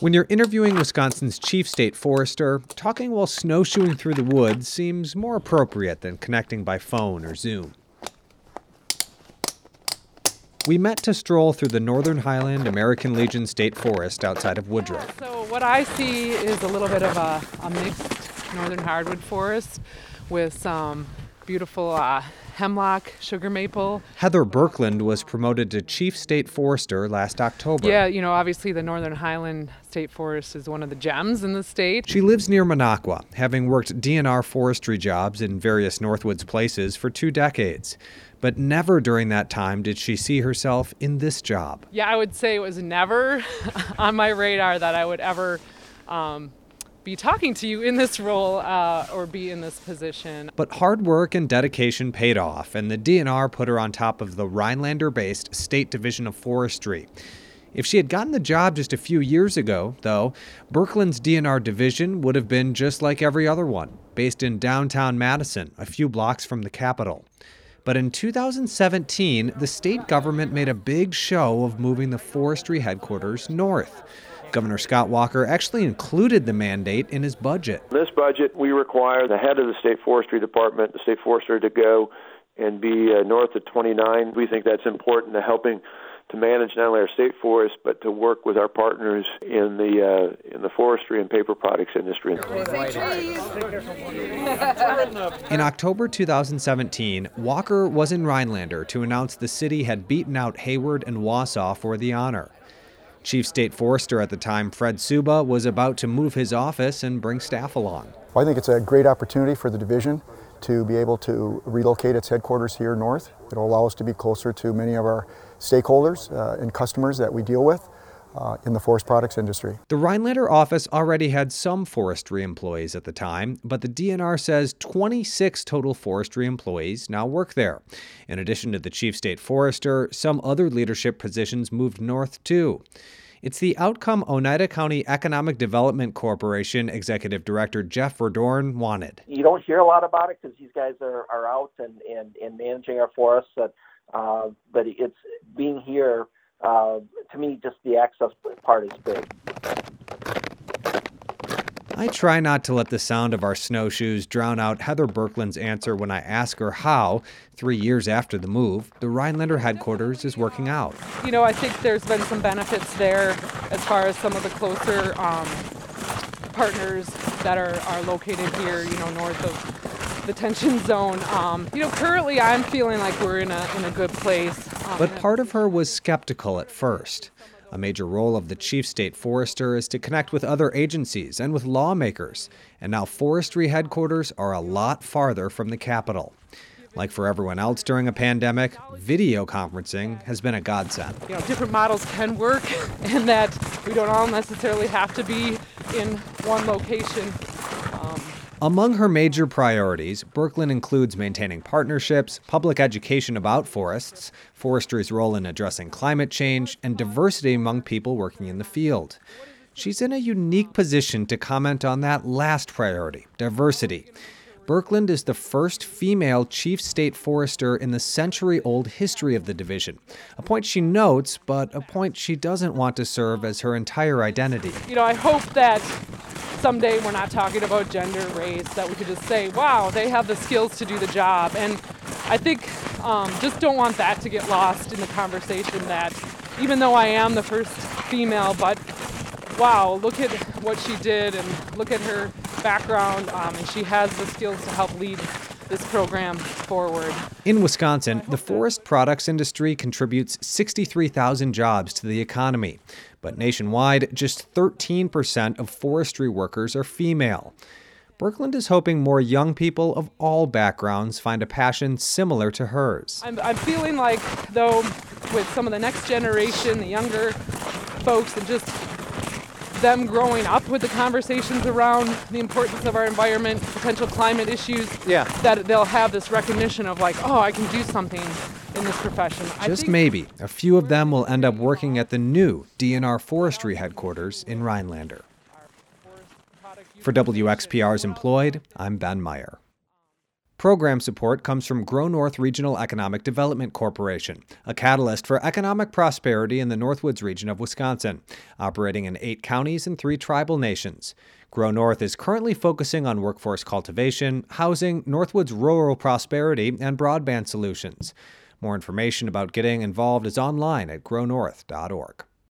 When you're interviewing Wisconsin's chief state forester, talking while snowshoeing through the woods seems more appropriate than connecting by phone or Zoom. We met to stroll through the Northern Highland American Legion State Forest outside of Woodruff. So what I see is a little bit of a, a mixed northern hardwood forest with some beautiful uh, hemlock, sugar maple. Heather Berklund was promoted to chief state forester last October. Yeah, you know, obviously the Northern Highland State Forest is one of the gems in the state. She lives near Minocqua, having worked DNR forestry jobs in various Northwoods places for two decades. But never during that time did she see herself in this job. Yeah, I would say it was never on my radar that I would ever um, be talking to you in this role uh, or be in this position. But hard work and dedication paid off, and the DNR put her on top of the Rhinelander based State Division of Forestry. If she had gotten the job just a few years ago, though, Berklund's DNR division would have been just like every other one, based in downtown Madison, a few blocks from the capital. But in 2017, the state government made a big show of moving the forestry headquarters north. Governor Scott Walker actually included the mandate in his budget. In this budget, we require the head of the state forestry department, the state forester, to go and be uh, north of 29. We think that's important to helping to manage not only our state forest, but to work with our partners in the uh, in the forestry and paper products industry. In October 2017, Walker was in Rhinelander to announce the city had beaten out Hayward and Wausau for the honor. Chief State Forester at the time, Fred Souba, was about to move his office and bring staff along. Well, I think it's a great opportunity for the division to be able to relocate its headquarters here north. It'll allow us to be closer to many of our stakeholders uh, and customers that we deal with. Uh, in the forest products industry. The Rhinelander office already had some forestry employees at the time, but the DNR says 26 total forestry employees now work there. In addition to the chief state forester, some other leadership positions moved north too. It's the outcome Oneida County Economic Development Corporation Executive Director Jeff Verdorn wanted. You don't hear a lot about it because these guys are, are out and, and, and managing our forests, but, uh, but it's being here uh, to me, just the access part is big. I try not to let the sound of our snowshoes drown out Heather Berklund's answer when I ask her how, three years after the move, the Rhinelander headquarters is working out. You know, I think there's been some benefits there as far as some of the closer um, partners that are, are located here, you know, north of the tension zone. Um, you know, currently I'm feeling like we're in a, in a good place. Um, but part of her was skeptical at first. A major role of the chief state forester is to connect with other agencies and with lawmakers, and now forestry headquarters are a lot farther from the capital. Like for everyone else during a pandemic, video conferencing has been a godsend. You know, different models can work, and that we don't all necessarily have to be in one location. Among her major priorities, Berklund includes maintaining partnerships, public education about forests, forestry's role in addressing climate change, and diversity among people working in the field. She's in a unique position to comment on that last priority diversity. Berklund is the first female chief state forester in the century old history of the division. A point she notes, but a point she doesn't want to serve as her entire identity. You know, I hope that someday we're not talking about gender, race, that we could just say, wow, they have the skills to do the job. And I think um, just don't want that to get lost in the conversation that even though I am the first female, but wow, look at what she did and look at her background, um, and she has the skills to help lead this program forward. In Wisconsin, the forest products industry contributes 63,000 jobs to the economy. But nationwide, just 13% of forestry workers are female. Berklund is hoping more young people of all backgrounds find a passion similar to hers. I'm, I'm feeling like, though, with some of the next generation, the younger folks, and just them growing up with the conversations around the importance of our environment, potential climate issues, yeah. that they'll have this recognition of like, oh, I can do something in this profession. Just maybe, a few of them will end up working at the new DNR Forestry headquarters in Rhinelander. For WXPR's Employed, I'm Ben Meyer. Program support comes from Grow North Regional Economic Development Corporation, a catalyst for economic prosperity in the Northwoods region of Wisconsin, operating in eight counties and three tribal nations. Grow North is currently focusing on workforce cultivation, housing, Northwoods rural prosperity, and broadband solutions. More information about getting involved is online at grownorth.org.